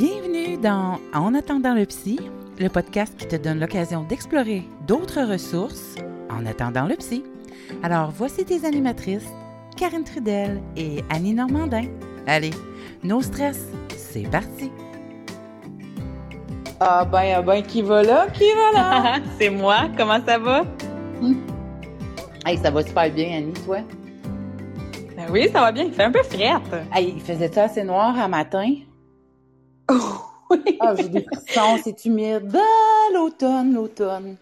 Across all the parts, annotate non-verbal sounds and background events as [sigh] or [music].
Bienvenue dans En attendant le psy, le podcast qui te donne l'occasion d'explorer d'autres ressources en attendant le psy. Alors voici tes animatrices, Karine Trudel et Annie Normandin. Allez, no stress, c'est parti. Ah ben, ah ben, qui va là, qui va là? [laughs] c'est moi, comment ça va? [laughs] Hey, ça va super bien, Annie, toi? Ben oui, ça va bien, il fait un peu frette. Hey, il faisait ça assez noir à matin? Oh, [laughs] oui. Ah, j'ai des frissons, c'est humide. Ah, l'automne, l'automne.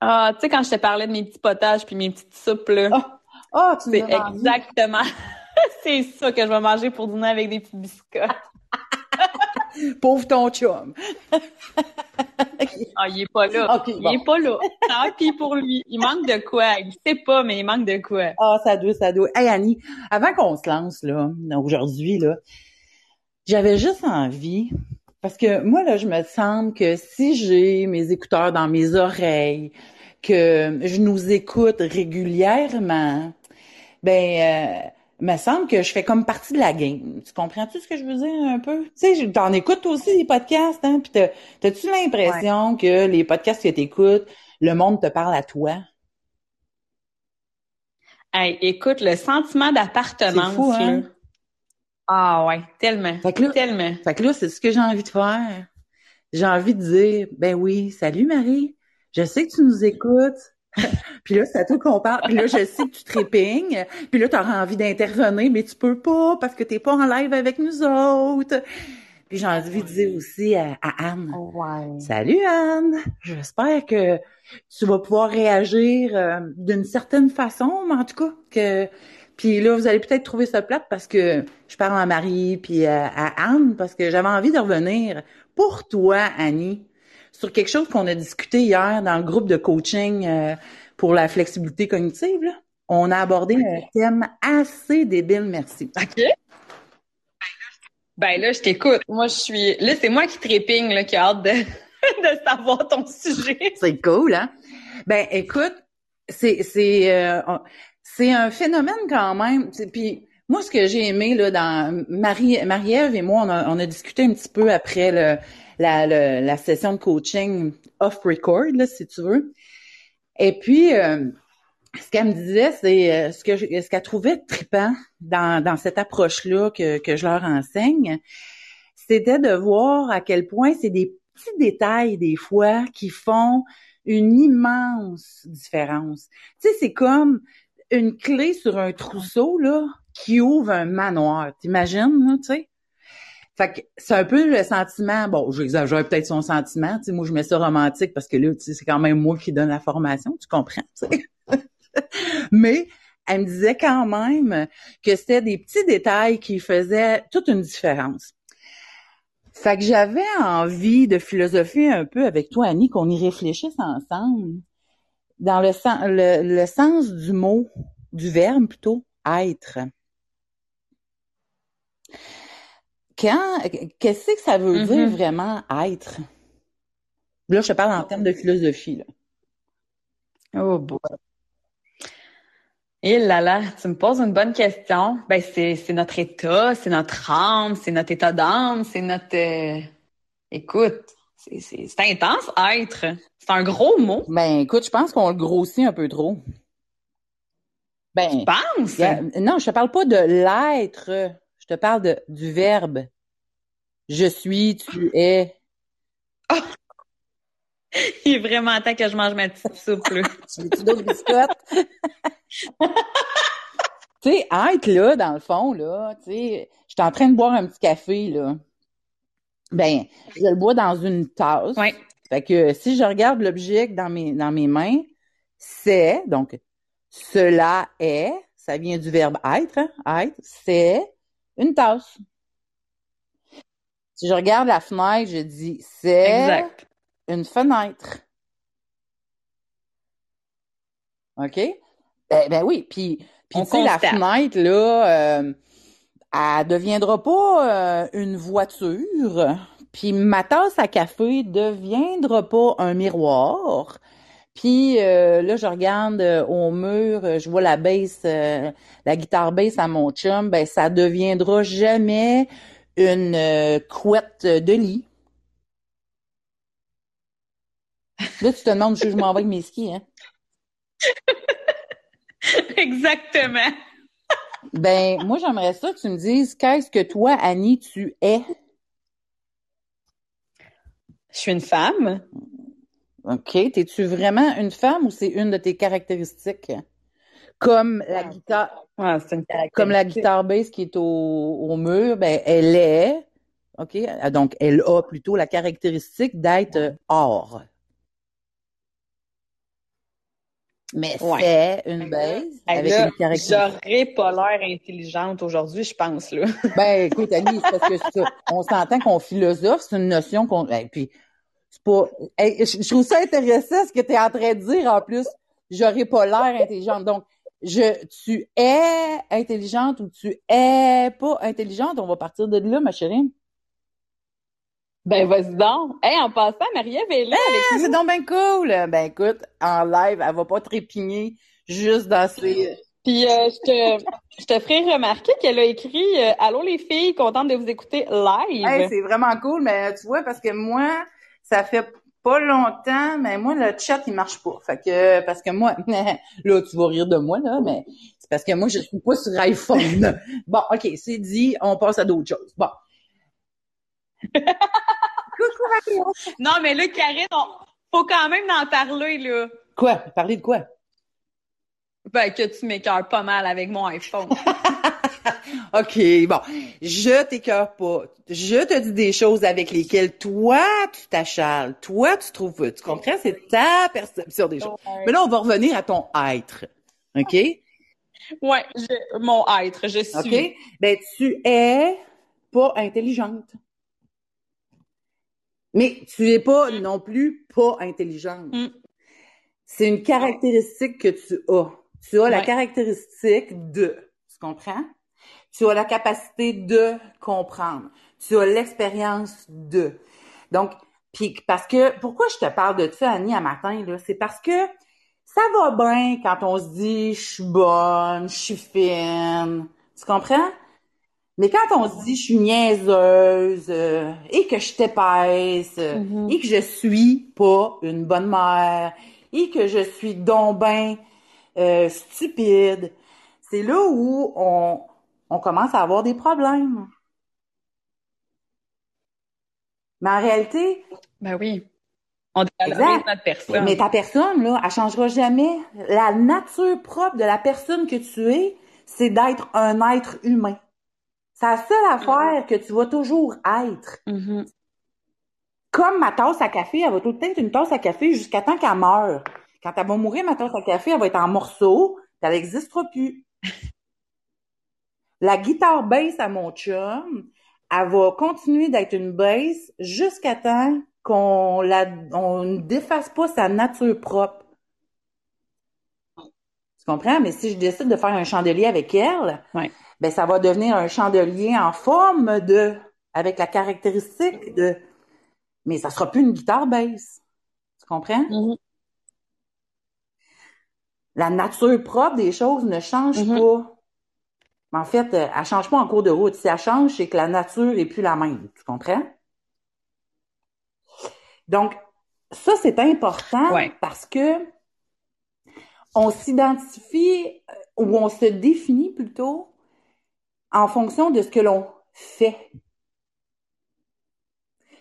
Ah, tu sais, quand je te parlais de mes petits potages puis mes petites soupes, là. Ah, ah tu c'est exactement. [laughs] c'est ça que je vais manger pour dîner avec des petits biscottes. [laughs] Pauvre ton chum. Ah, il est pas là. Il bon. est pas là. Tant pis pour lui. Il manque de quoi? Il sait pas, mais il manque de quoi? Ah, ça doit, ça doit. Hey, Annie, avant qu'on se lance, là, aujourd'hui, là, j'avais juste envie, parce que moi, là, je me semble que si j'ai mes écouteurs dans mes oreilles, que je nous écoute régulièrement, ben, euh, me semble que je fais comme partie de la game. Tu comprends-tu ce que je veux dire un peu? Tu sais, t'en écoutes aussi des podcasts, hein? Puis t'as- t'as-tu l'impression que les podcasts que t'écoutes, le monde te parle à toi? Hey, écoute, le sentiment d'appartenance, hein? Ah ouais, tellement. Fait que là- tellement. Fait que là, c'est ce que j'ai envie de faire. J'ai envie de dire, ben oui, salut Marie, je sais que tu nous écoutes. [laughs] puis là, c'est à toi qu'on parle. Puis là, je sais que tu trépignes. Puis là, tu auras envie d'intervenir, mais tu peux pas parce que t'es pas en live avec nous autres. Puis j'ai envie de dire aussi à, à Anne, Ouais. salut Anne, j'espère que tu vas pouvoir réagir euh, d'une certaine façon, mais en tout cas que puis là vous allez peut-être trouver ça plate parce que je parle à Marie puis à, à Anne parce que j'avais envie de revenir pour toi Annie sur quelque chose qu'on a discuté hier dans le groupe de coaching euh, pour la flexibilité cognitive là. On a abordé un thème assez débile, merci. OK. Ben là, je t'écoute. Moi, je suis. Là, c'est moi qui trépigne, là, qui a hâte de, [laughs] de savoir ton sujet. C'est cool, hein? Ben, écoute, c'est c'est euh, c'est un phénomène quand même. Puis moi, ce que j'ai aimé là dans Marie Marie-Ève et moi, on a, discuté un petit peu après la, la session de coaching off record, là, si tu veux. Et puis euh, ce qu'elle me disait, c'est euh, ce que ce qu'elle trouvait trippant dans, dans cette approche-là que, que je leur enseigne, c'était de voir à quel point c'est des petits détails des fois qui font une immense différence. Tu sais, c'est comme une clé sur un trousseau là qui ouvre un manoir. T'imagines, là, tu sais? Fait que c'est un peu le sentiment, bon, j'exagère peut-être son sentiment, tu sais, moi je mets ça romantique parce que là, tu sais, c'est quand même moi qui donne la formation, tu comprends, tu sais? [laughs] Mais elle me disait quand même que c'était des petits détails qui faisaient toute une différence. Fait que j'avais envie de philosopher un peu avec toi, Annie, qu'on y réfléchisse ensemble dans le, sens, le, le sens du mot, du verbe plutôt, être. Quand, qu'est-ce que ça veut dire vraiment être? Là, je te parle en termes de philosophie, là. Oh boy. Et là là, tu me poses une bonne question. Ben c'est c'est notre état, c'est notre âme, c'est notre état d'âme, c'est notre. euh, Écoute, c'est intense être. C'est un gros mot. Ben, écoute, je pense qu'on le grossit un peu trop. Ben, Tu penses? a- non, je te parle pas de l'être. Je te parle de, du verbe. Je suis, tu es. [laughs] Il est vraiment temps que je mange ma petite soupe. là. [laughs] Tu veux-tu d'autres biscottes? [laughs] tu sais, être là, dans le fond, là, tu sais, je suis en train de boire un petit café, là. Ben, je le bois dans une tasse. Ouais. Fait que si je regarde l'objet dans mes, dans mes mains, c'est, donc, cela est, ça vient du verbe être, hein, être, c'est une tasse. Si je regarde la fenêtre, je dis c'est une fenêtre. OK? Ben, ben oui, puis, puis tu sais, la fenêtre, là, euh, elle deviendra pas euh, une voiture, puis ma tasse à café deviendra pas un miroir, puis euh, là, je regarde euh, au mur, je vois la basse, la guitare basse à mon chum, ben ça deviendra jamais une couette de lit. Là, tu te demandes où je m'en vais avec mes skis, hein? [laughs] Exactement. Ben, moi, j'aimerais ça que tu me dises qu'est-ce que toi, Annie, tu es? Je suis une femme. OK. T'es-tu vraiment une femme ou c'est une de tes caractéristiques? Comme la guitare, Ah, c'est une caractéristique. comme la guitare basse qui est au, au mur, ben, elle est, OK? Donc, elle a plutôt la caractéristique d'être euh, Mais Ouais. c'est une baisse Hey, avec là, une caractéristique. J'aurais pas l'air intelligente aujourd'hui, je pense, là. [laughs] Ben, écoute, Annie, c'est parce que ça, on s'entend qu'on philosophe, c'est une notion qu'on, hey, puis, c'est pas, hey, je trouve ça intéressant ce que tu es en train de dire, en plus. J'aurais pas l'air intelligente. Donc, je, tu es intelligente ou tu es pas intelligente? On va partir de là, ma chérie. Ben, vas-y donc. Hey, en passant, Marie-Ève est là Ah, avec c'est donc bien cool. Ben, écoute, en live, elle va pas trépigner juste dans ses, Puis, euh, je te, je te ferai remarquer qu'elle a écrit euh, Allô les filles, contente de vous écouter live. Hey, c'est vraiment cool, mais tu vois, parce que moi, ça fait pas longtemps, mais moi, le chat, il marche pas. Fait que, parce que moi, [laughs] là, tu vas rire de moi, là, mais c'est parce que moi, je suis pas sur iPhone. [laughs] bon, OK, c'est dit, on passe à d'autres choses. Bon. Coucou. [laughs] Non, mais là, Karine, on- faut quand même en parler, là. Quoi? Parler de quoi? Ben, que tu m'écœures pas mal avec mon iPhone. [laughs] OK, bon. Je t'écœure pas. Je te dis des choses avec lesquelles toi, tu t'achales. Toi, tu trouves, tu comprends? C'est ta perception des choses. Mais là, on va revenir à ton être. OK? Je- mon être, je suis. OK? Ben, tu es pas intelligente. Mais tu es pas non plus pas intelligente. Mm. C'est une caractéristique que tu as. Tu as la caractéristique de. Tu comprends? Tu as la capacité de comprendre. Tu as l'expérience de. Donc, puis parce que, pourquoi je te parle de ça, Annie, à matin, là? C'est parce que ça va bien quand on se dit je suis bonne, je suis fine. Tu comprends? Mais quand on se dit je suis niaiseuse euh, et que je t'épaisse euh, Mhm. et que je suis pas une bonne mère et que je suis donc ben euh, stupide, c'est là où on, on commence à avoir des problèmes. Mais en réalité, Ben oui. On Exact. notre personne. mais ta personne, là, elle changera jamais. La nature propre de la personne que tu es, c'est d'être un être humain. C'est la seule affaire que tu vas toujours être. Mhm. Comme ma tasse à café, elle va tout le temps être une tasse à café jusqu'à temps qu'elle meure. Quand elle va mourir, ma tasse à café, elle va être en morceaux, puis elle n'existera plus. [laughs] La guitare basse à mon chum, elle va continuer d'être une basse jusqu'à temps qu'on la, on ne défasse pas sa nature propre. Tu comprends? Mais si je décide de faire un chandelier avec elle, Ouais. Ben ça va devenir un chandelier en forme de, avec la caractéristique de, mais ça sera plus une guitare basse. Tu comprends? Mhm. La nature propre des choses ne change Mhm. pas. Mais en fait, euh, elle change pas en cours de route. Si elle change, c'est que la nature est plus la même. Tu comprends? Donc, ça, c'est important Ouais. parce que on s'identifie euh, ou on se définit plutôt en fonction de ce que l'on fait.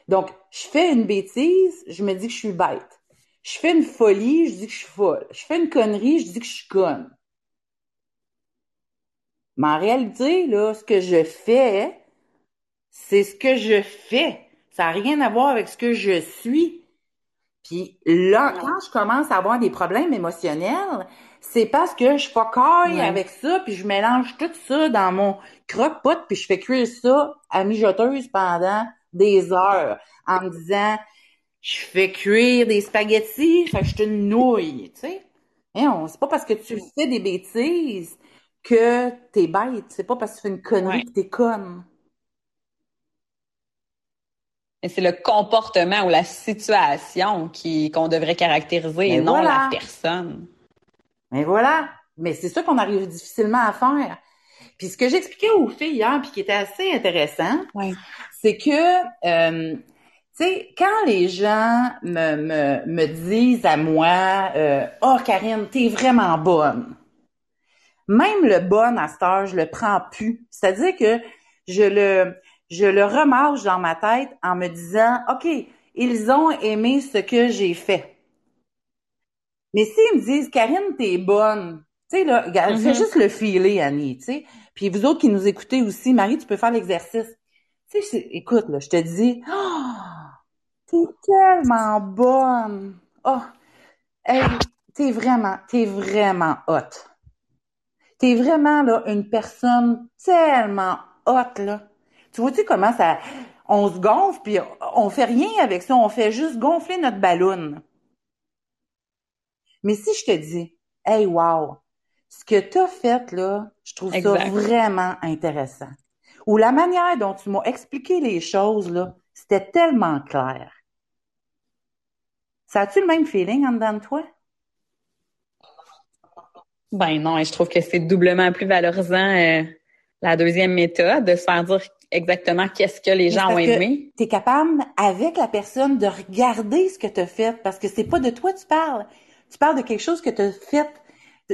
Donc, je fais une bêtise, je me dis que je suis bête. Je fais une folie, je dis que je suis folle. Je fais une connerie, je dis que je suis conne. Mais en réalité, là, ce que je fais, c'est ce que je fais. Ça n'a rien à voir avec ce que je suis. Puis là, quand je commence à avoir des problèmes émotionnels, c'est parce que je focaille Ouais. avec ça, puis je mélange tout ça dans mon croque-pot, puis je fais cuire ça à mijoteuse pendant des heures en me disant je fais cuire des spaghettis, fait que je te nouille, tu sais. Et c'est pas parce que tu fais des bêtises que t'es bête. C'est pas parce que tu fais une connerie Ouais. que t'es conne. Et c'est le comportement ou la situation qui qu'on devrait caractériser et Ben non voilà. la personne. Mais voilà. Mais c'est ça qu'on arrive difficilement à faire. Puis ce que j'expliquais aux filles hier, puis qui était assez intéressant, c'est que, euh, tu sais, quand les gens me, me, me disent à moi, euh, oh Karine, t'es vraiment bonne. Même le bon à cette heure, je le prends plus. C'est-à-dire que je le, je le remarche dans ma tête en me disant, OK, ils ont aimé ce que j'ai fait. Mais s'ils me disent, Karine, t'es bonne, tu sais, là, regarde, fais juste le filer, Annie, tu sais. Puis vous autres qui nous écoutez aussi, Marie, tu peux faire l'exercice. Tu sais, écoute, là, je te dis, oh, [gasps] t'es tellement bonne. Oh, hey, t'es vraiment, t'es vraiment hot. T'es vraiment, là, une personne tellement hot, là. Tu vois-tu comment ça, on se gonfle, puis on fait rien avec ça, on fait juste gonfler notre ballon. Mais si je te dis, hey, wow, ce que t'as fait, là, je trouve ça vraiment intéressant. Ou la manière dont tu m'as expliqué les choses, là, c'était tellement clair. Ça a-tu le même feeling en dedans de toi? Ben non, et je trouve que c'est doublement plus valorisant euh, la deuxième méthode, de se faire dire exactement qu'est-ce que les gens ont aimé. T'es capable, avec la personne, de regarder ce que t'as fait, parce que c'est pas de toi que tu parles. Tu parles de quelque chose que t'as fait.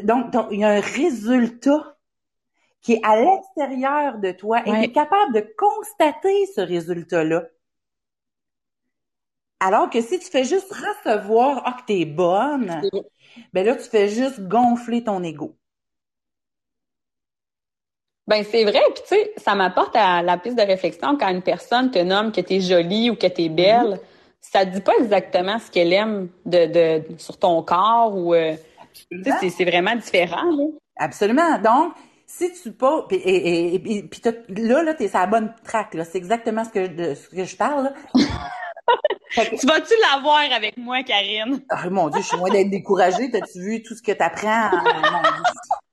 Donc, donc, il y a un résultat qui est à l'extérieur de toi et Ouais. tu es capable de constater ce résultat-là. Alors que si tu fais juste recevoir, ah, que t'es bonne, ben là, tu fais juste gonfler ton ego. Ben c'est vrai, puis tu sais, ça m'apporte à la piste de réflexion quand une personne te nomme que t'es jolie ou que t'es belle, ça dit pas exactement ce qu'elle aime de, de sur ton corps ou euh, tu sais, c'est c'est vraiment différent là. Absolument. Donc, si tu pas, puis, et, et, là, là, t'es sur la bonne track, là. C'est exactement ce que, de ce que je parle, [laughs] que- Tu vas-tu l'avoir avec moi, Karine? Ah, mon Dieu, je suis loin d'être découragée. T'as-tu vu tout ce que t'apprends? [laughs]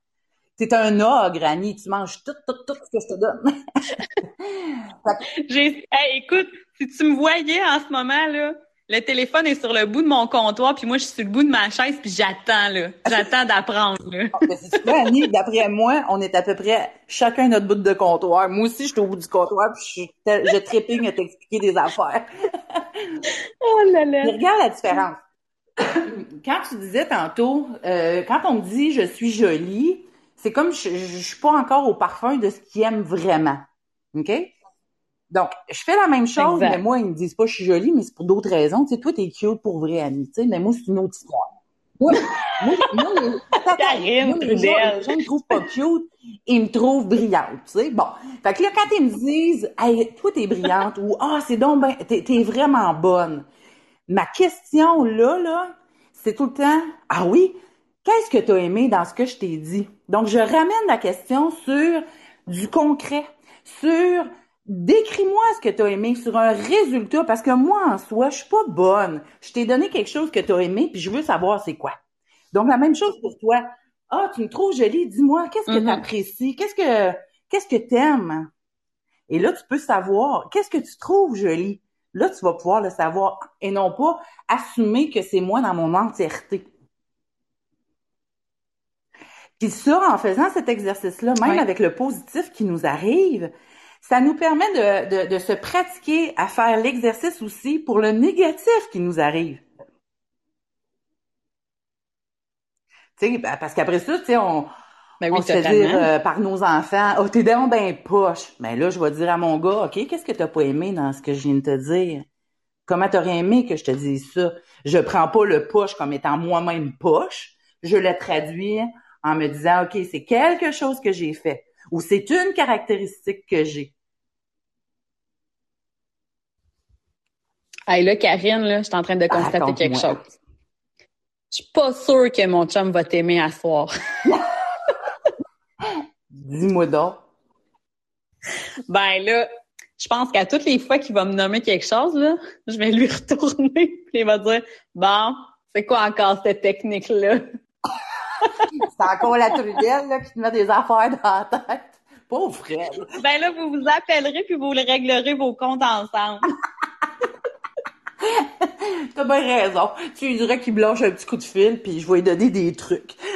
T'es un ogre, Annie. Tu manges tout, tout, tout ce que je te donne. [laughs] J'ai hey, écoute, si tu me voyais en ce moment là, le téléphone est sur le bout de mon comptoir, puis moi je suis sur le bout de ma chaise, puis j'attends là. J'attends d'apprendre là. [laughs] Mais c'est Annie? D'après moi, on est à peu près chacun notre bout de comptoir. Moi aussi, je suis au bout du comptoir, puis je, je trépigne à t'expliquer des affaires. [laughs] Oh là Mais là. regarde la différence. [coughs] Quand tu disais tantôt, euh, quand on me dit je suis jolie, c'est comme je, je, suis pas encore au parfum de ce qu'ils aiment vraiment. OK? Donc, je fais la même chose, Exact. mais moi, ils me disent pas je suis jolie, mais c'est pour d'autres raisons. Tu sais, toi, t'es cute pour vrai, Annie, tu sais, mais moi, c'est une autre histoire. Moi, moi, moi, les, attends, [laughs] Karine moi, les gens, les gens me trouvent pas cute, ils me trouvent brillante, tu sais. Bon. Fait que là, quand ils me disent, hey, toi, t'es brillante, ou, ah, c'est donc ben, t'es, t'es vraiment bonne. Ma question, là, là, c'est tout le temps, ah oui, qu'est-ce que t'as aimé dans ce que je t'ai dit? Donc, je ramène la question sur du concret, sur décris-moi ce que t'as aimé, sur un résultat, parce que moi, en soi, je suis pas bonne. Je t'ai donné quelque chose que t'as aimé, puis je veux savoir c'est quoi. Donc, la même chose pour toi. Ah, tu me trouves jolie, dis-moi, qu'est-ce que Mhm. t'apprécies? Qu'est-ce que, qu'est-ce que t'aimes? Et là, tu peux savoir, qu'est-ce que tu trouves joli? Là, tu vas pouvoir le savoir et non pas assumer que c'est moi dans mon entièreté. Puis ça, en faisant cet exercice-là, même avec le positif qui nous arrive, ça nous permet de, de, de se pratiquer à faire l'exercice aussi pour le négatif qui nous arrive. Tu sais, ben, parce qu'après ça, tu sais, on, Ben on se fait dire euh, par nos enfants, oh, t'es donc ben poche. Mais là, je vais dire à mon gars, OK, qu'est-ce que t'as pas aimé dans ce que je viens de te dire? Comment t'aurais aimé que je te dise ça? Je prends pas le poche comme étant moi-même poche. Je le traduis en me disant, OK, c'est quelque chose que j'ai fait. Ou c'est une caractéristique que j'ai. Hey, là, Karine, là, je suis en train de constater Raconte-moi. quelque chose. Je suis pas sûre que mon chum va t'aimer à soir. [laughs] Dis-moi donc. Ben là, je pense qu'à toutes les fois qu'il va me nommer quelque chose, là, je vais lui [laughs] retourner puis il va dire Bon, c'est quoi encore cette technique-là? C'est encore la trudelle là, qui te met des affaires dans la tête. Pauvre frère. Ben là, vous vous appellerez puis vous réglerez vos comptes ensemble. [laughs] T'as bien raison. Tu lui dirais qu'il blanche un petit coup de fil, puis je vais lui donner des trucs. [laughs]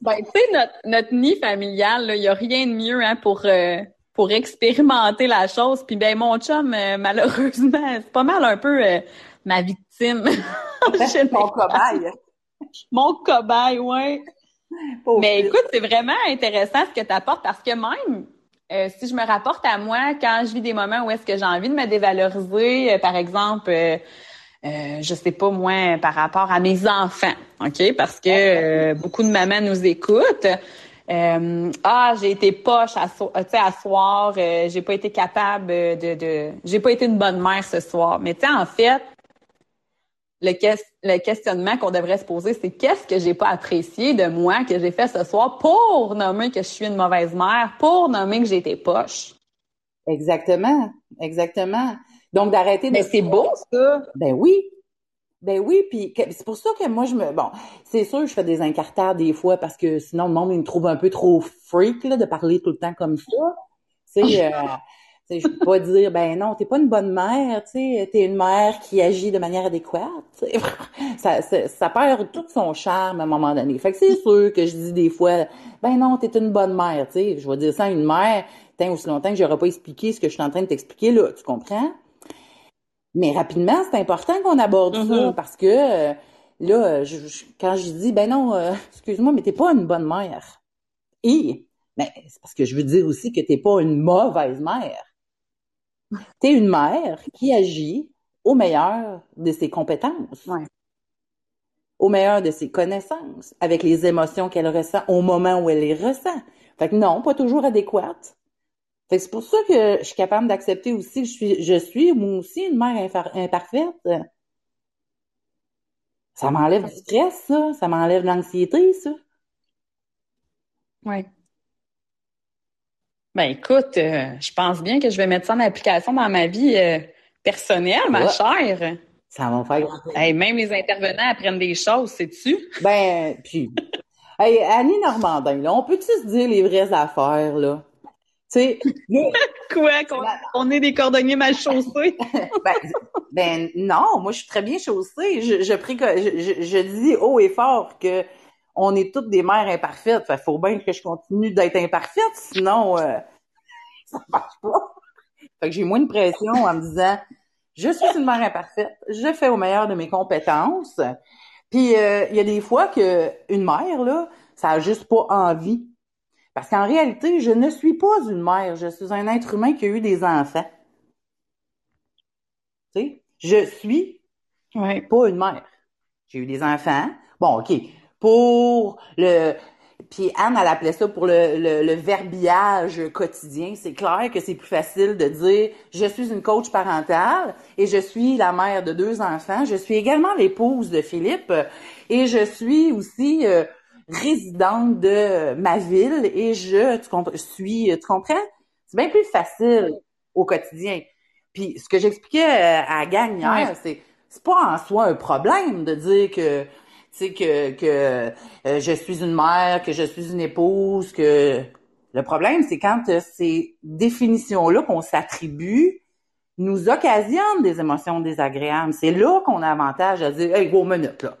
Ben, tu sais, notre, notre nid familial, il n'y a rien de mieux hein, pour, euh, pour expérimenter la chose. Puis ben mon chum, euh, malheureusement, c'est pas mal un peu euh, ma victime. [laughs] mon cobaye. Mon cobaye, ouais. Mais écoute, c'est vraiment intéressant ce que tu apportes parce que même si je me rapporte à moi, quand je vis des moments où est-ce que j'ai envie de me dévaloriser, par exemple, euh, je sais pas moi par rapport à mes enfants, ok, parce que euh, beaucoup de mamans nous écoutent. Euh, ah, j'ai été poche à, à soir, euh, j'ai pas été capable de, de j'ai pas été une bonne mère ce soir. Mais tu sais, en fait, le, le questionnement qu'on devrait se poser, c'est qu'est-ce que j'ai pas apprécié de moi que j'ai fait ce soir pour nommer que je suis une mauvaise mère, pour nommer que j'ai été poche? Exactement, exactement. Donc, d'arrêter de... Mais c'est beau, ça! Ben oui! Ben oui, puis c'est pour ça que moi, je me... Bon, c'est sûr, je fais des incartades des fois parce que sinon, le monde, il me trouve un peu trop freak, là, de parler tout le temps comme ça. Tu sais, [laughs] euh, je peux pas dire, ben non, t'es pas une bonne mère, tu sais, t'es une mère qui agit de manière adéquate. [laughs] Ça, ça, ça, perd tout son charme à un moment donné. Fait que c'est sûr que je dis des fois, ben non, t'es une bonne mère, tu sais. Je vais dire ça à une mère, tant aussi longtemps que j'aurais pas expliqué ce que je suis en train de t'expliquer là, tu comprends? Mais rapidement, c'est important qu'on aborde ça mm-hmm. parce que euh, là, quand je dis ben non, euh, excuse-moi, mais t'es pas une bonne mère. Et mais c'est parce que je veux dire aussi que t'es pas une mauvaise mère. T'es une mère qui agit au meilleur de ses compétences. Au meilleur de ses connaissances, avec les émotions qu'elle ressent au moment où elle les ressent. Fait que non, pas toujours adéquate, c'est pour ça que je suis capable d'accepter aussi que je suis, je suis moi aussi une mère imparfaite. Ça m'enlève du stress, ça. Ça m'enlève de l'anxiété, ça. Oui. Ben écoute, euh, je pense bien que je vais mettre ça en application dans ma vie euh, personnelle, ma chère. Ça va me faire grand hey, Même les intervenants apprennent des choses, sais-tu? Ben, puis... hey, Annie Normandin, là, on peut-tu se dire les vraies affaires, là? sais, [laughs] Quoi? Qu'on est des cordonniers mal chaussés? [laughs] ben, ben, non, moi je suis très bien chaussée. Je, je, je, dis haut et fort que on est toutes des mères imparfaites. Fait faut bien que je continue d'être imparfaite, sinon euh, [laughs] ça marche pas. Fait que j'ai moins de pression en me disant je suis une mère imparfaite, je fais au meilleur de mes compétences. Puis euh, il y a des fois que une mère là, ça a juste pas envie parce qu'en réalité, je ne suis pas une mère, je suis un être humain qui a eu des enfants. Tu sais, je suis pas une mère. J'ai eu des enfants. Bon, OK. Pour le... Puis Anne, elle appelait ça pour le, le, verbiage quotidien. C'est clair que c'est plus facile de dire je suis une coach parentale et je suis la mère de deux enfants. Je suis également l'épouse de Philippe et je suis aussi euh, résidente de ma ville et je, tu suis, tu comprends? C'est bien plus facile au quotidien. Puis ce que j'expliquais à la gang hier, c'est c'est pas en soi un problème de dire que sais que que euh, je suis une mère, que je suis une épouse, que le problème c'est quand euh, ces définitions là qu'on s'attribue nous occasionnent des émotions désagréables. C'est là qu'on a avantage à dire hey, gros minute là.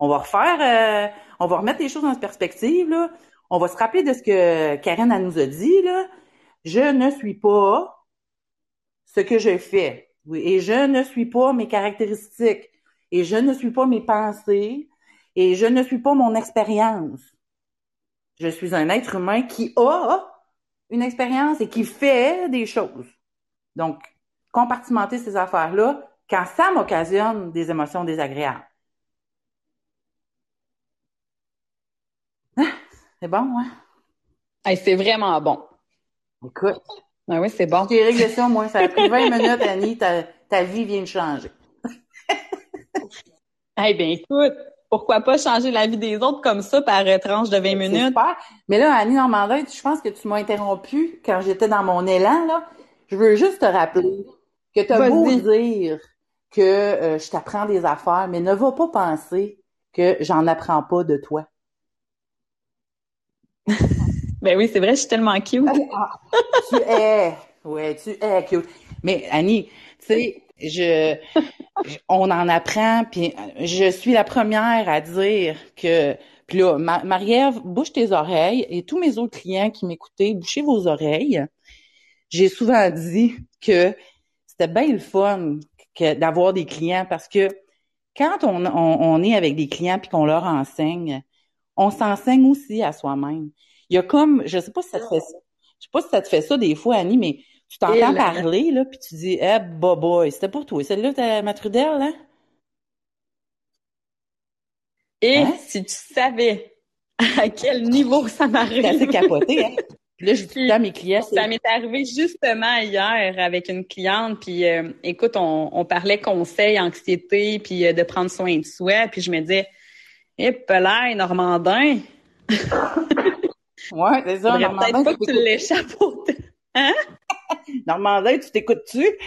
On va refaire on va remettre les choses en perspective, là. On va se rappeler de ce que Karen nous a dit, là. Je ne suis pas ce que je fais. Et je ne suis pas mes caractéristiques. Et je ne suis pas mes pensées. Et je ne suis pas mon expérience. Je suis un être humain qui a une expérience et qui fait des choses. Donc, compartimenter ces affaires-là quand ça m'occasionne des émotions désagréables. [laughs] C'est bon, hein? c'est vraiment bon. Écoute. Ah oui, c'est bon. Tu régler ça, moi. Ça a pris 20 minutes, Annie. Ta, ta vie vient de changer. [laughs] eh bien, écoute, pourquoi pas changer la vie des autres comme ça par tranche de 20 minutes? Super. Mais là, Annie Normandin, je pense que tu m'as interrompu quand j'étais dans mon élan, là. Je veux juste te rappeler que tu as beau dire que euh, je t'apprends des affaires, mais ne va pas penser que j'en apprends pas de toi. [laughs] ben oui, c'est vrai, je suis tellement cute. [laughs] Ah, tu es, ouais, tu es cute. Mais Annie, tu sais, je, on en apprend, puis je suis la première à dire que Puis là, Marie-Ève, bouche tes oreilles et tous mes autres clients qui m'écoutaient, bouchez vos oreilles. J'ai souvent dit que c'était bien le fun d'avoir des clients parce que quand on, on, est avec des clients puis qu'on leur enseigne, on s'enseigne aussi à soi-même. Il y a comme, je sais pas si ça te fait ça, je sais pas si ça te fait ça des fois, Annie, mais tu t'entends parler, là, puis tu dis, eh, bah, boy, c'était pour toi. Celle-là, t'as ma trudelle, là? Et hein? si tu savais à quel niveau ça m'arrive. C'est assez capoté, hein? [laughs] là, je dis à mes clients. Ça m'est arrivé justement hier avec une cliente, puis euh, écoute, on, on, parlait conseil, anxiété, puis euh, de prendre soin de soi, puis je me disais, eh, pelay, Normandin. [laughs] ouais, c'est ça, Normandin. Peut-être pas que tu l'échappes Hein? [laughs] Normandin, tu t'écoutes-tu? [laughs]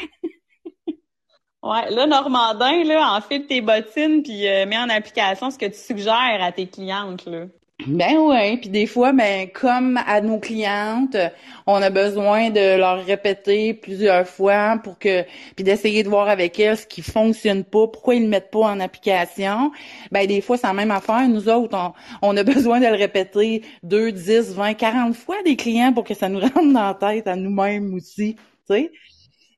ouais, là, Normandin, là, enfile tes bottines puis euh, mets en application ce que tu suggères à tes clientes, là. Ben oui, puis des fois, ben comme à nos clientes, on a besoin de leur répéter plusieurs fois pour que, puis d'essayer de voir avec elles ce qui fonctionne pas, pourquoi ils le mettent pas en application. Ben des fois, c'est la même affaire. Nous autres, on, a [laughs] besoin de le répéter deux, dix, vingt, quarante fois des clients pour que ça nous [laughs] rentre dans la tête à nous-mêmes aussi, tu sais.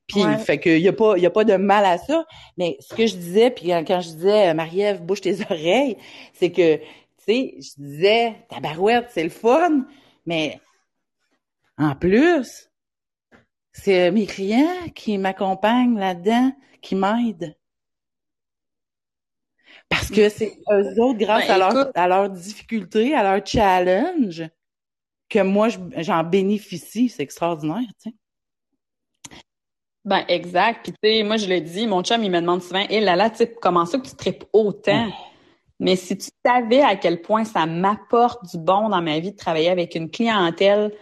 Puis, fait que y a pas, y a pas de mal à ça. Mais ce que je disais, puis quand je disais, Marie-Ève, bouge tes [laughs] oreilles, c'est que sais, je disais, tabarouette, c'est le fun, mais en plus, c'est mes clients qui m'accompagnent là-dedans, qui m'aident. Parce que c'est eux autres, grâce ben, à, leur, à leurs difficultés, à leur challenge, que moi, j'en bénéficie. C'est extraordinaire, tu sais. Ben, exact. Puis, tu sais, moi, je le dis, mon chum, il me demande souvent, hé là là, tu sais, comment ça que tu tripes autant? Mais si tu savais à quel point ça m'apporte du bon dans ma vie de travailler avec une clientèle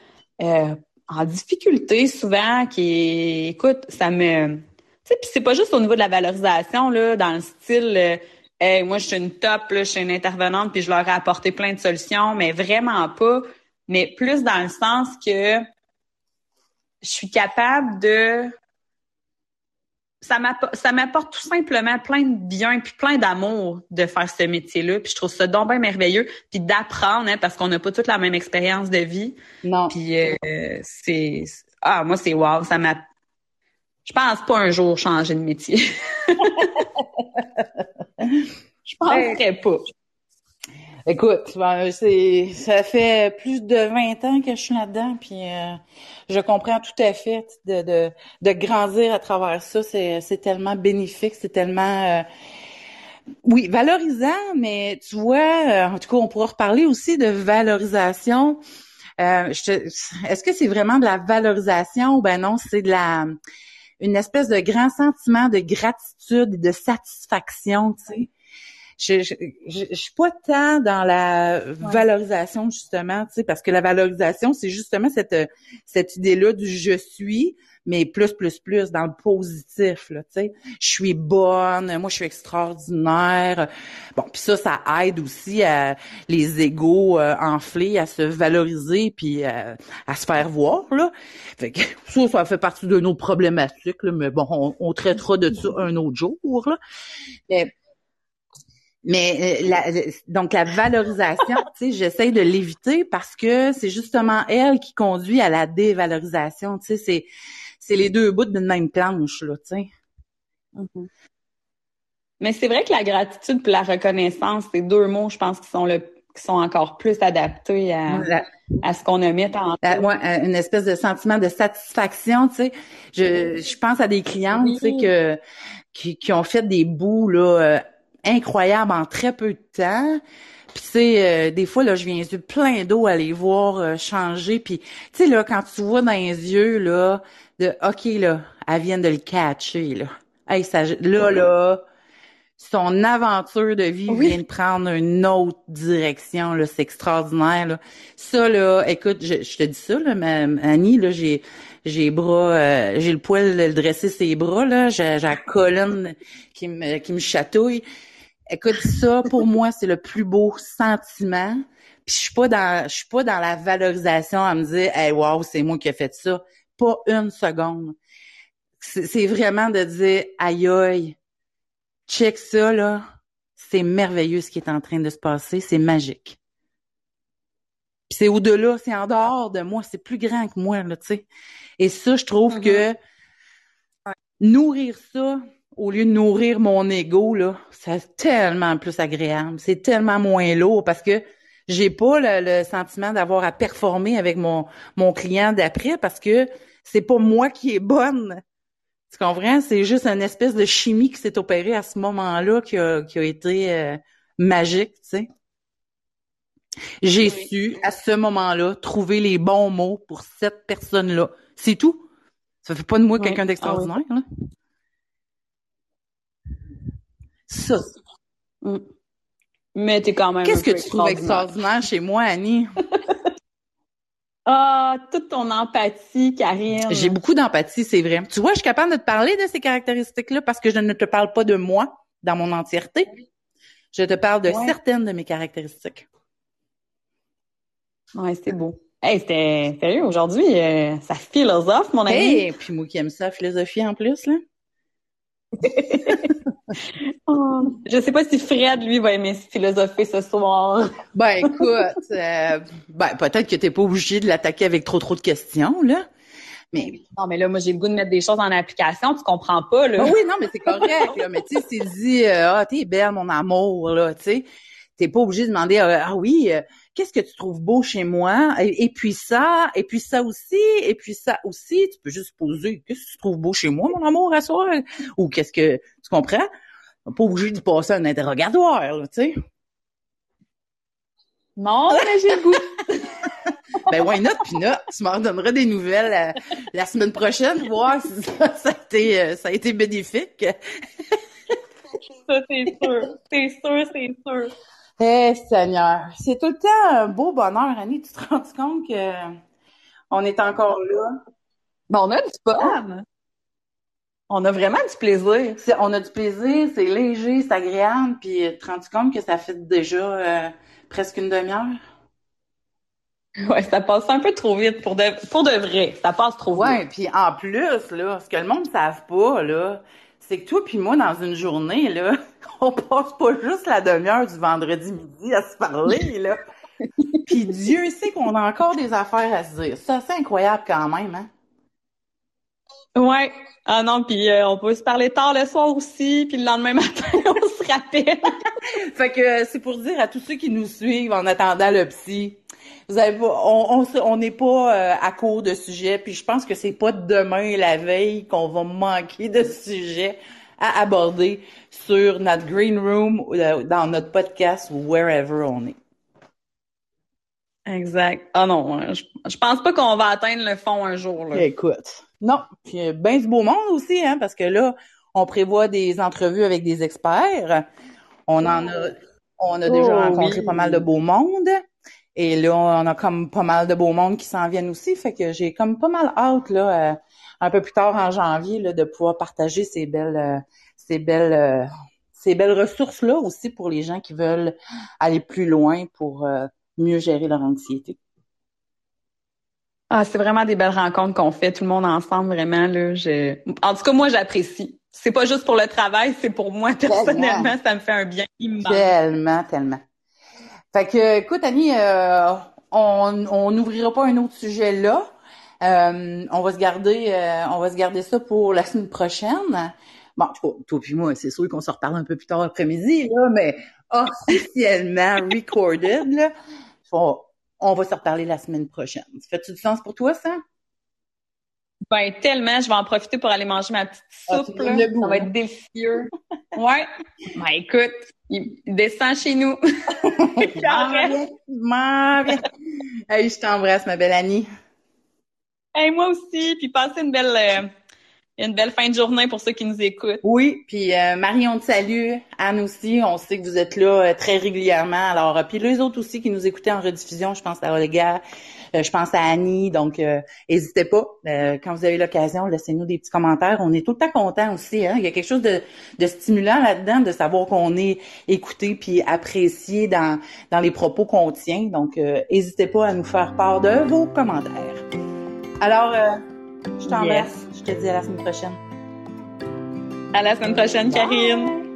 euh, en difficulté souvent, qui écoute, ça me... Tu sais, puis c'est pas juste au niveau de la valorisation, là, dans le style... Euh, hey, moi, je suis une top, là, je suis une intervenante, puis je leur ai apporté plein de solutions, mais vraiment pas. Mais plus dans le sens que je suis capable de ça m'apporte tout simplement plein de bien puis plein d'amour de faire ce métier-là. Puis je trouve ça donc bien merveilleux. Puis d'apprendre, hein, parce qu'on n'a pas toute la même expérience de vie. Non. Puis euh, c'est... Ah, moi, c'est wow. Ça m'a... Je pense pas un jour changer de métier. [laughs] [laughs] je penserais pas. Écoute, ben, c'est ça fait plus de 20 ans que je suis là-dedans, puis euh, je comprends tout à fait de, de, de grandir à travers ça. C'est, tellement bénéfique, c'est tellement euh, oui, valorisant, mais tu vois, euh, en tout cas, on pourra reparler aussi de valorisation. est-ce que c'est vraiment de la valorisation ou ben non, c'est de la une espèce de grand sentiment de gratitude et de satisfaction, tu sais? Je, je, je, suis pas tant dans la valorisation justement, tu sais, parce que la valorisation, c'est justement cette cette idée-là du je suis, mais plus plus plus dans le positif, là, tu sais. Je suis bonne, moi je suis extraordinaire. Bon, puis ça, ça aide aussi à les égaux euh, enflés à se valoriser puis euh, à se faire voir, là. Fait que ça, ça fait partie de nos problématiques, là, mais bon, on, on traitera de ça un autre jour, là. Mais, mais euh, la, donc la valorisation, tu sais, j'essaie de l'éviter parce que c'est justement elle qui conduit à la dévalorisation. Tu sais, c'est c'est les deux bouts d'une même planche là, tu sais. Mm-hmm. Mais c'est vrai que la gratitude et la reconnaissance, c'est deux mots, je pense, qui sont le qui sont encore plus adaptés à, à ce qu'on a mis en ouais, une espèce de sentiment de satisfaction, tu sais. Je, je pense à des clients, tu sais, que qui, qui ont fait des bouts là euh, incroyable en très peu de temps. Puis tu sais, euh, des fois là, je viens yeux plein d'eau à les voir euh, changer. Puis tu sais là, quand tu vois dans les yeux là, de ok là, elle vient de le catcher là. Hey, ça, là là, son aventure de vie vient de prendre une autre direction là, c'est extraordinaire là. Ça là, écoute, je, je te dis ça là, ma, Annie là, j'ai j'ai bras, euh, j'ai le poil de dresser ses bras là, j'ai la colonne qui me qui me chatouille. Écoute, ça, pour moi, c'est le plus beau sentiment. Puis je suis pas dans, je suis pas dans la valorisation à me dire, hey, wow, c'est moi qui ai fait ça. Pas une seconde. C'est vraiment de dire, aïe, aïe, check ça, là. C'est merveilleux ce qui est en train de se passer. C'est magique. Puis c'est au-delà, c'est en dehors de moi, c'est plus grand que moi, là, tu sais. Et ça, je trouve que nourrir ça, au lieu de nourrir mon ego, là, c'est tellement plus agréable. C'est tellement moins lourd parce que j'ai pas le, sentiment d'avoir à performer avec mon, mon client d'après parce que c'est pas moi qui est bonne. Tu comprends? C'est juste une espèce de chimie qui s'est opérée à ce moment-là qui a, qui a été euh, magique, tu sais. J'ai su, à ce moment-là, trouver les bons mots pour cette personne-là. C'est tout. Ça fait pas de moi quelqu'un d'extraordinaire, ah là. Ça. Mm. Mais t'es quand même. Qu'est-ce que tu trouves extraordinaire chez moi, Annie? [laughs] Ah, toute ton empathie, Karine. J'ai beaucoup d'empathie, c'est vrai. Tu vois, je suis capable de te parler de ces caractéristiques-là parce que je ne te parle pas de moi dans mon entièreté. Je te parle de certaines de mes caractéristiques. Ouais, c'est beau. Hey, c'était sérieux aujourd'hui, euh, ça philosophe, mon ami. Hey, puis moi qui aime ça, philosophie en plus, là. Oh, [laughs] je sais pas si Fred, lui, va aimer philosopher ce soir. Ben, écoute, euh, ben, peut-être que t'es pas obligé de l'attaquer avec trop trop de questions, là. Mais... Non, mais là, moi, j'ai le goût de mettre des choses en application, tu comprends pas, là. Ah oui, non, mais c'est correct, là. Mais tu sais, s'il dit, euh, ah, t'es belle, mon amour, là, tu sais, t'es pas obligé de demander, ah oui, qu'est-ce que tu trouves beau chez moi? Et, puis ça, et puis ça aussi, et puis ça aussi. Tu peux juste poser, qu'est-ce que tu trouves beau chez moi, mon amour, à soi? Ou qu'est-ce que, tu comprends? Pas obligé de passer un interrogatoire, tu sais. Non, mais j'ai le goût. [laughs] [laughs] ben, why not, puis not? Tu m'en donneras des nouvelles euh, la, semaine prochaine, voir si ça, a été, euh, ça a été bénéfique. ça, c'est sûr. C'est sûr, c'est sûr. Eh, Seigneur, c'est tout le temps un beau bonheur, Annie. Tu te rends compte que on est encore là? Ben, on a du fun. On a vraiment du plaisir. on a du plaisir, c'est léger, c'est agréable, puis tu te rends compte que ça fait déjà euh, presque une demi-heure? Ouais, ça passe un peu trop vite pour de, pour de vrai. Ça passe trop vite. Puis en plus, là, ce que le monde ne savent pas, là, c'est que toi puis moi, dans une journée, là, [laughs] on passe pas juste la demi-heure du vendredi midi à se parler, là. [laughs] puis Dieu sait qu'on a encore des affaires à se dire. Ça, c'est incroyable quand même, hein? Ouais. Ah non, puis euh, on peut se parler tard le soir aussi, puis le lendemain [laughs] matin, on se rappelle. fait que c'est pour dire à tous ceux qui nous suivent en attendant le psy, vous avez on on n'est pas euh, à court de sujets, puis je pense que c'est pas demain la veille qu'on va manquer de sujets à aborder sur notre green room ou euh, dans notre podcast ou wherever on est. Exact. Ah non, hein, je, je pense pas qu'on va atteindre le fond un jour. Là. Écoute, non. Puis ben du beau monde aussi, hein, parce que là, on prévoit des entrevues avec des experts. On en a, on a déjà oh rencontré pas mal de beau monde. Et là, on a comme pas mal de beau monde qui s'en viennent aussi. Fait que j'ai comme pas mal hâte, là, euh, un peu plus tard en janvier, là, de pouvoir partager ces belles, euh, ces belles, euh, ces belles ressources-là aussi pour les gens qui veulent aller plus loin pour mieux gérer leur anxiété. Ah, c'est vraiment des belles rencontres qu'on fait tout le monde ensemble, vraiment. Là, je... En tout cas, moi, j'apprécie. C'est pas juste pour le travail, c'est pour moi personnellement, ça me fait un bien immense. Tellement, tellement. Fait que, écoute, Annie, euh, on n'ouvrira pas un autre sujet là. Euh, on va se garder, euh, on va se garder ça pour la semaine prochaine. Bon, toi, toi puis moi, c'est sûr qu'on se reparle un peu plus tard après-midi, là, mais officiellement [laughs] recorded, là on va se reparler la semaine prochaine. Ça fait-tu du sens pour toi, ça? Ben, tellement. Je vais en profiter pour aller manger ma petite ah, soupe. ça va être hein? délicieux. ouais. Ben, écoute, il descend chez nous. [laughs] hey, je t'embrasse, ma belle Annie. Hey, moi aussi. Puis passez une belle... Euh, une belle fin de journée pour ceux qui nous écoutent. Oui, puis euh, Marie, on te salue. Anne aussi, on sait que vous êtes là euh, très régulièrement. Alors, euh, puis les autres aussi qui nous écoutaient en rediffusion, je pense à Olga, je pense à Annie. Donc, n'hésitez pas. quand vous avez l'occasion, laissez-nous des petits commentaires. On est tout le temps contents aussi. Hein? Il y a quelque chose de, de stimulant là-dedans, de savoir qu'on est écouté puis apprécié dans, dans les propos qu'on tient. Donc, n'hésitez pas à nous faire part de vos commentaires. Alors, je t'embrasse. Je te dis à la semaine prochaine. À la semaine prochaine, Karine.